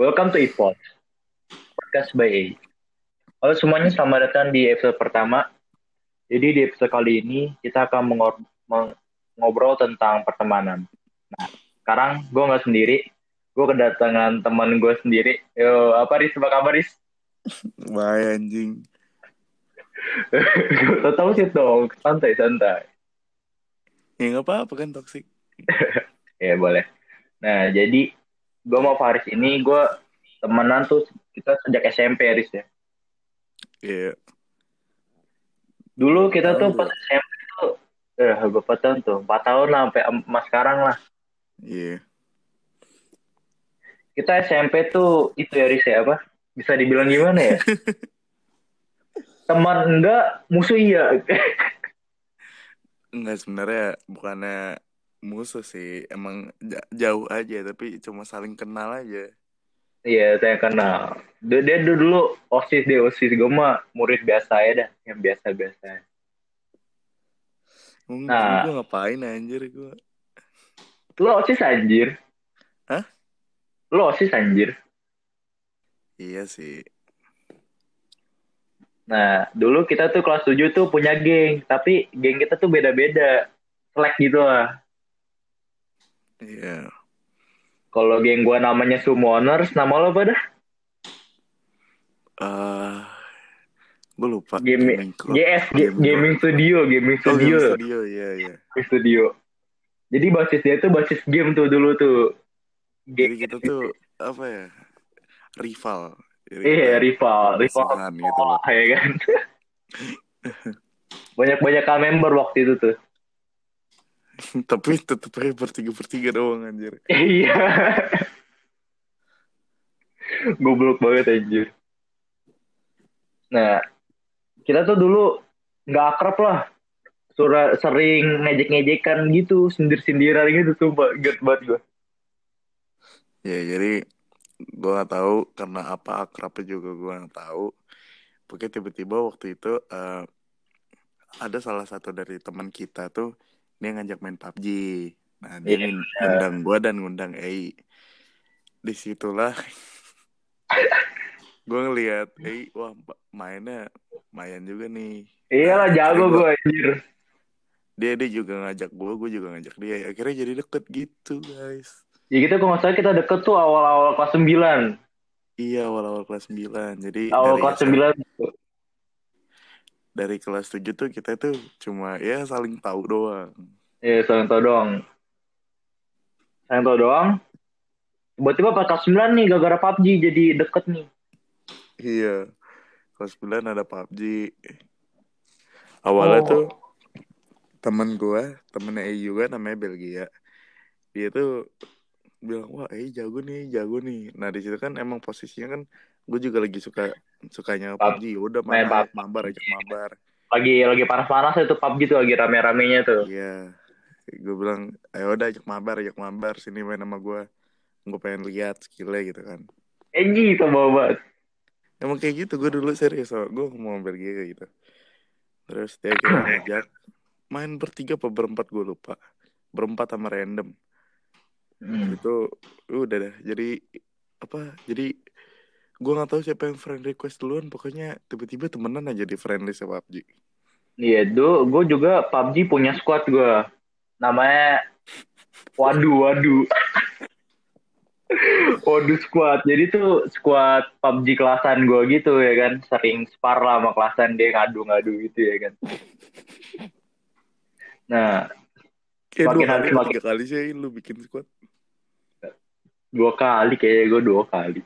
Welcome to iPod, podcast by A. Halo semuanya, selamat datang di episode pertama. Jadi di episode kali ini kita akan mengor- meng- ngobrol tentang pertemanan. Nah, sekarang gue nggak sendiri, gue kedatangan teman gue sendiri. Yo, apa Riz? Apa kabar Riz? Bahaya anjing. Gak tau sih dong, santai santai. Ya nggak apa-apa kan toxic. Ya boleh. Nah jadi gue mau Faris ini gue temenan tuh kita sejak SMP Riz ya. Iya. Dulu kita tuh pas SMP tuh, eh berapa tahun tuh? Empat tahun lah sampai emas sekarang lah. Iya. Kita SMP tuh itu ya Riz ya apa? Bisa dibilang gimana ya? Teman enggak, musuh iya. Enggak sebenarnya bukannya musuh sih. Emang ja- jauh aja tapi cuma saling kenal aja. Iya, saya kenal. Dia, dia dulu OSIS dia OSIS gue mah murid biasa ya dah, yang biasa-biasa. Mungkin Nah. gue ngapain anjir gue. Lo OSIS anjir. Hah? Lo OSIS anjir. Iya sih. Nah, dulu kita tuh kelas 7 tuh punya geng, tapi geng kita tuh beda-beda. Selek gitu lah. Iya. Kalau geng gua namanya Summoners, nama lo apa dah? Eh, gue lupa. Gaming- Club. GS, G- Game Gaming Studio, Gaming Oh, Studio. Game Studio, iya. Gaming Studio. Jadi basis dia tuh basis game tuh dulu tuh. Jadi kita tuh apa ya? Rival. Jadi Iya, kita rival, rival gitu loh. ya kan. Banyak-banyak member waktu itu tuh. Tapi tetep aja bertiga bertiga doang anjir. Iya. Goblok banget anjir. Nah, kita tuh dulu nggak akrab lah. Sura, sering ngejek-ngejekan gitu, sindir-sindiran gitu tuh. Ingat banget gue. Ya jadi gue gak tahu karena apa akrabnya juga gue gak tahu. Pokoknya tiba-tiba waktu itu eh, ada salah satu dari teman kita tuh dia ngajak main PUBG. Nah dia Iya, ngund- ngundang gue dan ngundang Ei. Di situlah gue ngeliat Ei wah mainnya main juga nih. Iyalah jago gue anjir. Dia dia juga ngajak gue, gue juga ngajak dia. Akhirnya jadi deket gitu guys. Ya kita kalau nggak salah kita deket tuh awal-awal kelas 9. Iya awal-awal kelas 9 Jadi Awal kelas SMP 9. Dari kelas 7 tuh kita tuh cuma ya saling tahu doang. Ya, saling tau doang. Saling tau doang. Tiba-tiba pas kelas 9 nih, gara-gara PUBG jadi deket nih. Iya. Kelas 9 ada PUBG. Awalnya Oh. tuh temen gua, temennya E juga namanya Belgia. Dia tuh bilang, "Wah, eh jago nih, jago nih." Nah, di situ kan emang posisinya kan gue juga lagi suka sukanya Pub- PUBG. Udah main PUBG. mabar aja mabar. Lagi lagi panas-panas itu PUBG tuh, lagi rame-ramenya tuh. Iya. Gue bilang, "Ayo udah ajak mabar, ajak mabar sini main sama gua." Gue pengen lihat skillnya gitu kan. Enji sama banget. Emang kayak gitu, gue dulu serius so. Gue mau pergi gitu. Terus dia akhirnya ngajak main bertiga apa berempat gue lupa. Berempat sama random. Hmm. Itu udah dah. Jadi apa? Jadi gue nggak tahu siapa yang friend request duluan. Pokoknya tiba-tiba temenan aja di friend list sama PUBG. Iya, do, gue juga PUBG punya squad gue. Namanya Waduh, waduh. Waduh squad. Jadi tuh squad PUBG kelasan gue gitu ya kan. Sering spar lah sama kelasan dia ngadu-ngadu gitu ya kan. Nah, Kayak Semakin dua hari tiga kali sih lu bikin squad. dua kali kayaknya gue dua kali.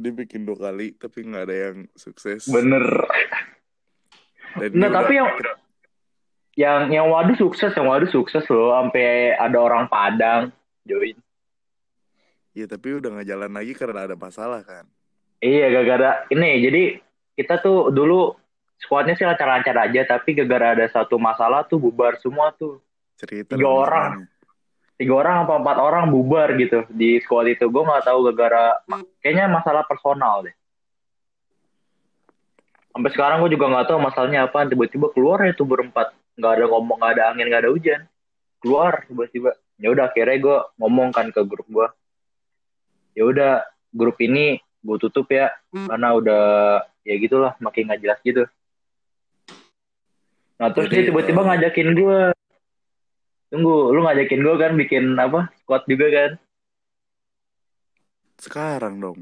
Dia bikin dua kali, tapi nggak ada yang sukses. Bener. Dan dia tapi yang yang yang waduh sukses, yang waduh sukses loh. Sampai ada orang Padang join. Iya, tapi udah nggak jalan lagi karena ada masalah kan. Iya, gara-gara ini. Jadi kita tuh dulu squadnya sih lancar-lancar aja, tapi gara-gara ada satu masalah tuh bubar semua tuh. Cerita Tiga orang. Tiga orang apa empat orang bubar gitu di squad itu. Gue nggak tahu gara-gara kayaknya masalah personal deh. Sampai sekarang gue juga nggak tahu masalahnya apa. Tiba-tiba keluar tuh berempat. Nggak ada ngomong, nggak ada angin, nggak ada hujan. Keluar tiba-tiba. Ya udah akhirnya gue ngomong kan ke grup gue. ya udah grup ini gue tutup ya karena udah ya gitulah makin nggak jelas gitu nah terus Jadi, dia tiba-tiba eh, ngajakin gue tunggu lu ngajakin gue kan bikin apa squad juga kan sekarang dong.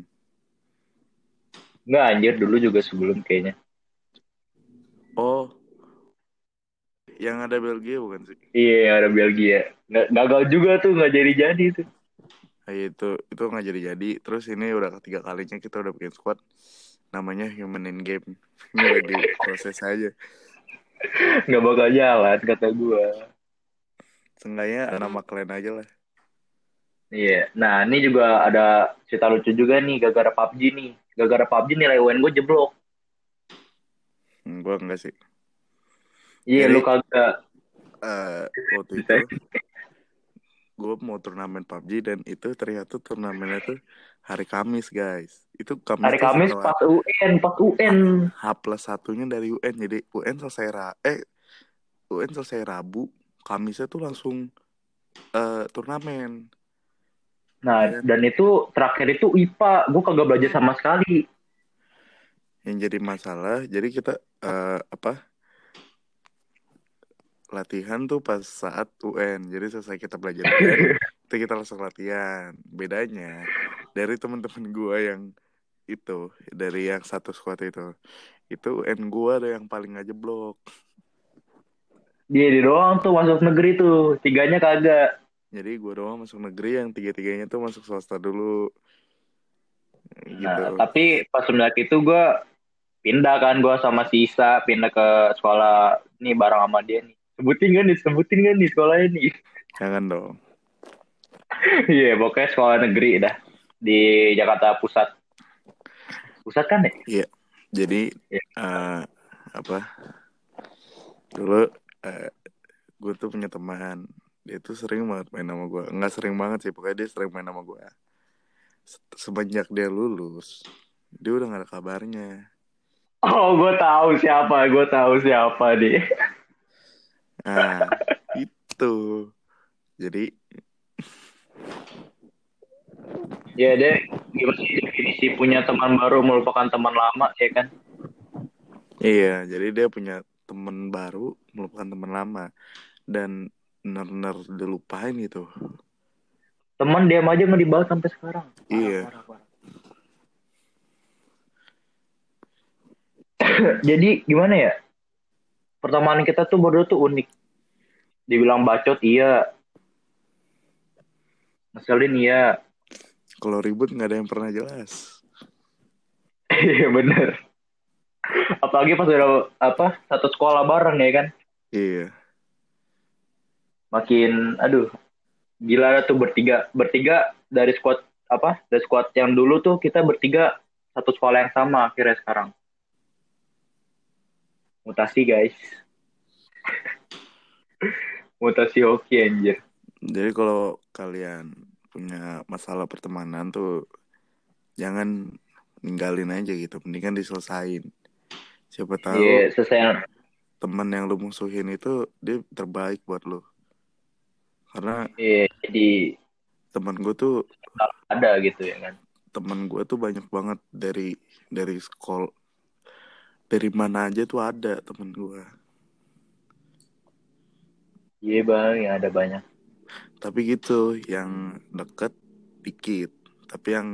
Nggak anjir dulu juga sebelum kayaknya Oh, yang ada Belgia bukan sih? iya ada Belgia nggak gagal juga tuh nggak jadi jadi tuh Nah, itu itu nggak jadi jadi. Terus ini udah ketiga kalinya kita udah bikin squad namanya Human in Game. Ini lagi proses aja. nggak bakal jalan kata gue Seenggaknya nama kalian aja lah. Iya, nah ini juga ada cerita lucu juga nih gara-gara PUBG nih. Gara-gara PUBG nilai UN gue jeblok. Hmm, gua enggak sih. Iya, lu kagak. Eh, waktu itu gue mau turnamen PUBG dan itu ternyata turnamennya tuh hari Kamis guys. Itu Kamis Hari Kamis pas UN, pas UN. H plus satunya dari UN jadi UN selesai ra eh UN selesai Rabu Kamisnya tuh langsung eh turnamen Nah, Iya. dan itu terakhir itu IPA. Gue kagak belajar sama sekali. yang jadi masalah jadi kita eh, apa latihan tuh pas saat UN jadi selesai kita belajar UN itu kita langsung latihan bedanya dari teman-teman gua yang itu dari yang satu squad itu itu UN gua ada yang paling aja blok Dia di doang tuh masuk negeri tuh. Tiganya kagak. jadi gua doang masuk negeri yang tiga-tiganya tuh masuk swasta dulu gitu Nah, tapi pas semenjak itu gue pindah kan gue sama si Isa pindah ke sekolah nih bareng sama dia nih. Sebutin kan nih, sebutin kan nih sekolah ini. jangan dong Iya, pokoknya sekolah negeri dah di Jakarta Pusat. Pusat kan ya? jadi Iya. eh, apa dulu gue tuh punya teman dia tuh sering banget main sama gue nggak sering banget sih pokoknya dia sering main sama gue Se- semenjak dia lulus dia udah gak ada kabarnya Oh, gue tahu siapa, gue tahu siapa nih. nah itu jadi Ya deh, gimana sih definisi punya teman baru melupakan teman lama, ya kan? iya jadi dia punya teman baru melupakan teman lama dan benar-benar dilupain gitu Teman diam aja nggak dibahas sampai sekarang. Parah, Iya. parah, parah. Jadi gimana ya? Pertemanan kita tuh berdua tuh unik. Dibilang bacot iya. Ngeselin iya. kalau ribut nggak ada yang pernah jelas Iya bener. Apalagi pas udah apa satu sekolah bareng ya kan. iya Makin aduh gila tuh bertiga bertiga dari squad apa dari squad yang dulu tuh kita bertiga satu sekolah yang sama akhirnya sekarang. Mutasi guys. Mutasi hoki anjir. Jadi kalau kalian punya masalah pertemanan tuh jangan ninggalin aja gitu, mendingan diselesain. Siapa tahu Iya, selesai teman yang lu musuhin itu dia terbaik buat lu. Karena iya, jadi teman gue tuh ada gitu ya kan. teman gue tuh banyak banget dari dari sekolah dari mana aja tuh ada teman gue. Iya bang, ya ada banyak. Tapi gitu yang deket dikit, tapi yang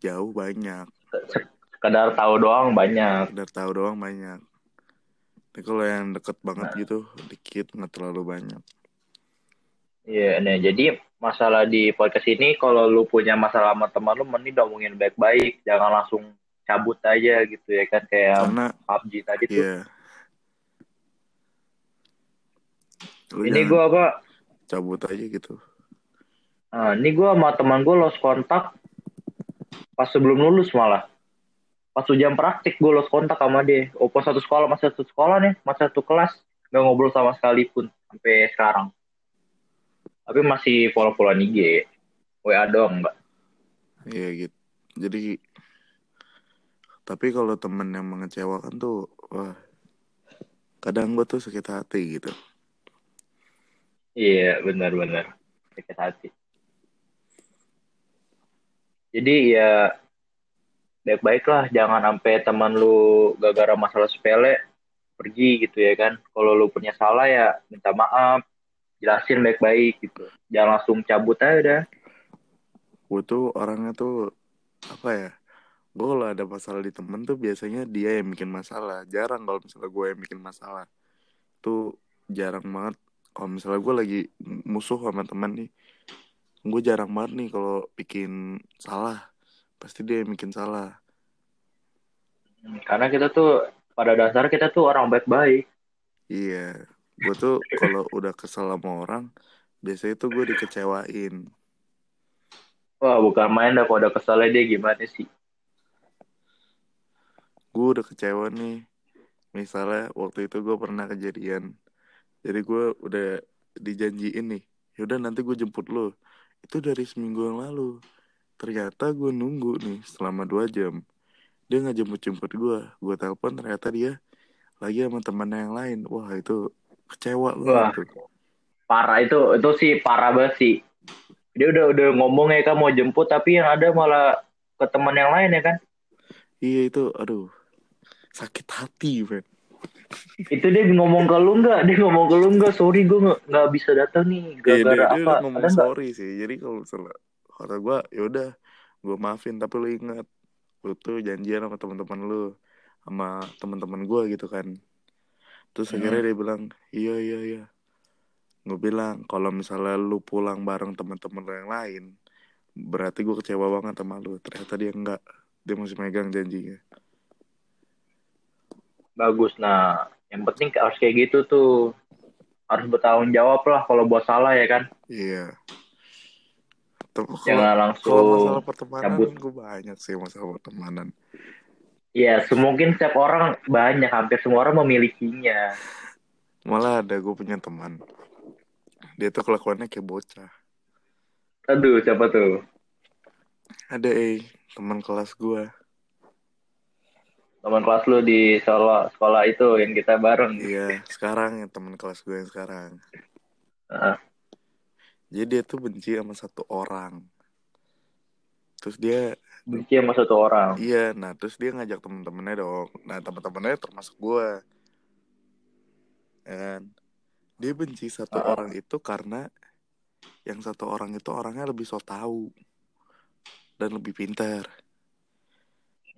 jauh banyak. Sekedar tahu doang banyak. Udah tahu doang banyak. Tapi kalau yang deket banget gitu dikit nggak terlalu banyak. Iya, nah jadi masalah di podcast ini kalau lu punya masalah sama teman lu mending ngomongin baik-baik, jangan langsung cabut aja gitu ya kan kayak Karena PUBG tadi tuh. ya lu Ini gua apa? cabut aja gitu. Nah, ini gua sama teman gua lost kontak pas sebelum lulus malah. Pas ujian praktik gue lost kontak sama dia. Opo satu sekolah, masih satu sekolah nih, masih satu kelas. Gak ngobrol sama sekali pun sampai sekarang. Tapi masih follow-followan IG. WA doang, Mbak. Iya gitu. Jadi tapi kalau temen yang mengecewakan tuh wah kadang gue tuh sakit hati gitu. Iya, benar-benar. Sakit hati. Jadi ya baik-baik lah jangan sampai teman lu gara-gara masalah sepele pergi gitu ya kan. Kalau lu punya salah ya minta maaf, jelasin baik-baik gitu. Jangan langsung cabut aja udah. gue tuh orangnya tuh apa ya gue kalau ada masalah di temen tuh biasanya dia yang bikin masalah jarang kalau misalnya gue yang bikin masalah tuh jarang banget kalau misalnya gue lagi musuh sama teman nih gue jarang banget nih kalau bikin salah pasti dia yang bikin salah. Karena kita tuh pada dasar kita tuh orang baik-baik. iya. Gue tuh kalau udah kesel sama orang biasanya tuh gue dikecewain. Wah bukan main dah kalau udah keselnya dia gimana sih. gue udah kecewa nih. Misalnya waktu itu gue pernah kejadian. Jadi gue udah dijanjiin nih yaudah nanti gue jemput lo itu dari seminggu yang lalu ternyata gue nunggu nih selama dua jam dia nggak jemput jemput gue gue telepon ternyata dia lagi sama temannya yang lain wah itu kecewa Wah. banget tuh. Parah itu itu sih parah banget sih. Dia udah udah ngomong ya kan mau jemput tapi yang ada malah ke teman yang lain ya kan. iya itu aduh sakit hati men Itu dia ngomong ke lu nggak? Dia ngomong ke lu nggak? Sorry gue nggak bisa datang nih. Iya, dia, Gara-gara dia apa? udah ngomong Ada sorry sih jadi kalau misalnya kata gue yaudah gue maafin tapi lu ingat lu tuh janjian sama teman-teman lu sama teman-teman gue gitu kan terus Hmm. akhirnya dia bilang iya iya iya gue bilang kalau misalnya lu pulang bareng teman-teman yang lain berarti gue kecewa banget sama lu ternyata dia enggak dia masih megang janjinya Bagus. Nah, yang penting harus kayak gitu tuh. Harus bertanggung jawab lah kalau buat salah ya kan. iya Tem- Jangan kalau langsung masalah pertemanan cabut. gue banyak sih masalah pertemanan Ya, semungkin setiap orang banyak, hampir semua orang memilikinya. malah ada gue punya teman dia tuh kelakuannya kayak bocah Aduh, siapa tuh? ada eh teman kelas gue Teman kelas lu di sekolah, sekolah itu yang kita bareng. iya sekarang yang teman kelas gue yang sekarang Heeh. Jadi dia tuh benci sama satu orang terus dia benci sama satu orang. iya nah terus dia ngajak temen-temennya dong nah temen-temennya termasuk gue ya kan dia benci satu Heeh. orang itu karena yang satu orang itu orangnya lebih so tahu dan lebih pintar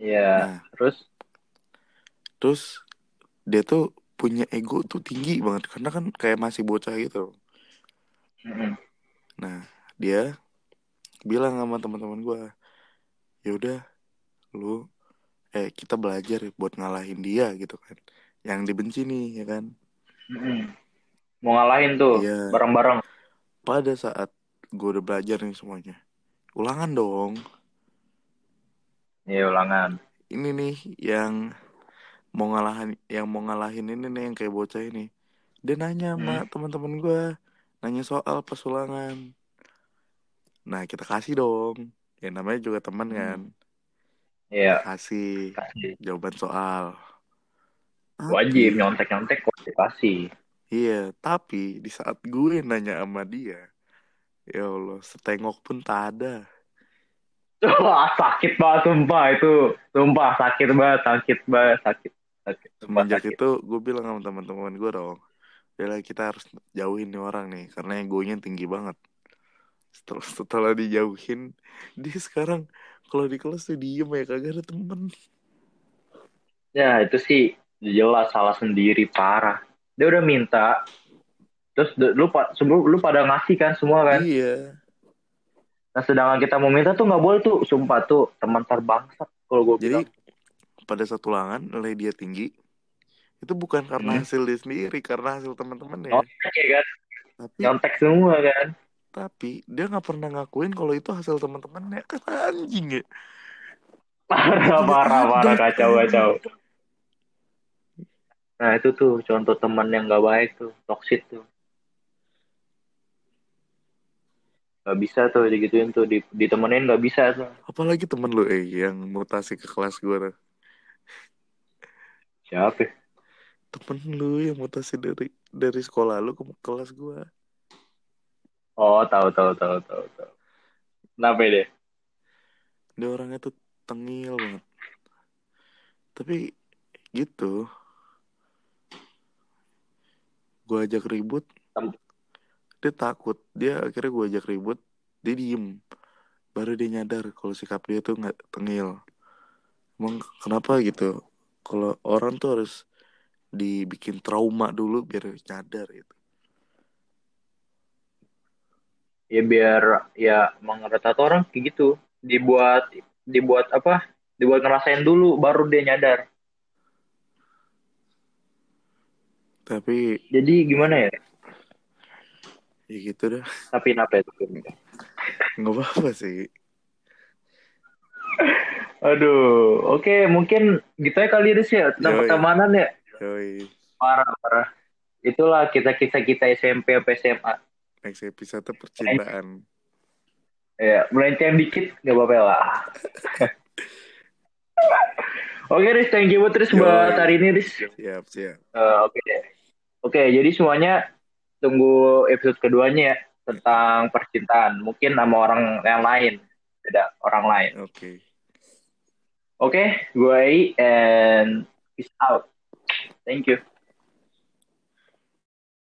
Iya. nah Terus terus dia tuh punya ego tuh tinggi banget karena kan kayak masih bocah gitu mm-mm. Nah dia bilang sama teman-teman gue yaudah lu eh kita belajar buat ngalahin dia gitu kan yang dibenci nih ya kan Mm-mm. mau ngalahin tuh Iya. bareng-bareng. pada saat gue udah belajar nih semuanya ulangan dong Iya ulangan. ini nih yang mau ngalahin yang mau ngalahin ini nih yang kayak bocah ini dia nanya sama teman-teman gue nanya soal pas ulangan nah kita kasih dong ya namanya juga teman kan Iya. kasih Kasih. jawaban soal Wajib Tapi- nyontek-nyontek kok dikasih. Iya, tapi di saat gue nanya sama dia, ya Allah, setengok pun tak ada. Wah sakit banget sumpah itu. Sumpah sakit banget, sakit banget, sakit. Sakit. Sumpah Semenjak sakit. itu gue bilang sama teman-teman gue dong, ya kita harus jauhin nih orang nih, karena egonya tinggi banget. Setelah, setelah dijauhin, dia sekarang kalau di kelas tuh diem ya kagak ada temen. Ya itu sih jelas salah sendiri parah. Dia udah minta, terus lu sebelum lu pada ngasih kan semua kan. Iya, Nah sedangkan kita mau minta tuh nggak boleh tuh, sumpah tuh teman terbangsat kalau gue jadi bilang. pada satu ulangan nilai dia tinggi, itu bukan karena Hmm. hasil dia sendiri, karena hasil teman-temannya. Nyontek ya kan, Tapi nyontek semua kan. tapi dia nggak pernah ngakuin kalau itu hasil teman-temannya kan anjing ya. Parah, parah, parah, ada. kacau, kacau. Nah itu tuh contoh teman yang nggak baik tuh, toxic tuh. Gak bisa tuh digituin tuh, di- ditemenin gak bisa tuh. Apalagi temen lu eh yang mutasi ke kelas gue tuh. Siapa? Ya? Temen lu yang mutasi dari dari sekolah lu ke kelas gue. Oh tahu tahu tahu tahu tahu. Kenapa deh? dia orangnya tuh tengil banget tapi gitu gue ajak ribut Tem- dia takut dia akhirnya gue ajak ribut dia diem baru dia nyadar kalau sikap dia tuh nggak tengil emang kenapa gitu kalau orang tuh harus dibikin trauma dulu biar nyadar gitu. Ya biar ya rata orang kayak gitu. Dibuat dibuat apa? Dibuat ngerasain dulu baru dia nyadar. Tapi jadi gimana ya? Ya gitu dah. Tapi kenapa itu? Nggak apa-apa sih. Aduh oke mungkin gitu ya kali ini sih ya. Tentang Yoi. pertemanan ya Yoi. parah parah itulah kita kita SMP sampai SMA next episode percintaan ya melenceng dikit nggak apa-apa lah oke Riz thank you buat Riz buat hari ini Riz siap siap Eh, oke deh. Oke, jadi semuanya tunggu episode keduanya ya tentang percintaan. Mungkin sama orang yang lain, beda orang lain. oke Oke, gue I and peace out. Thank you.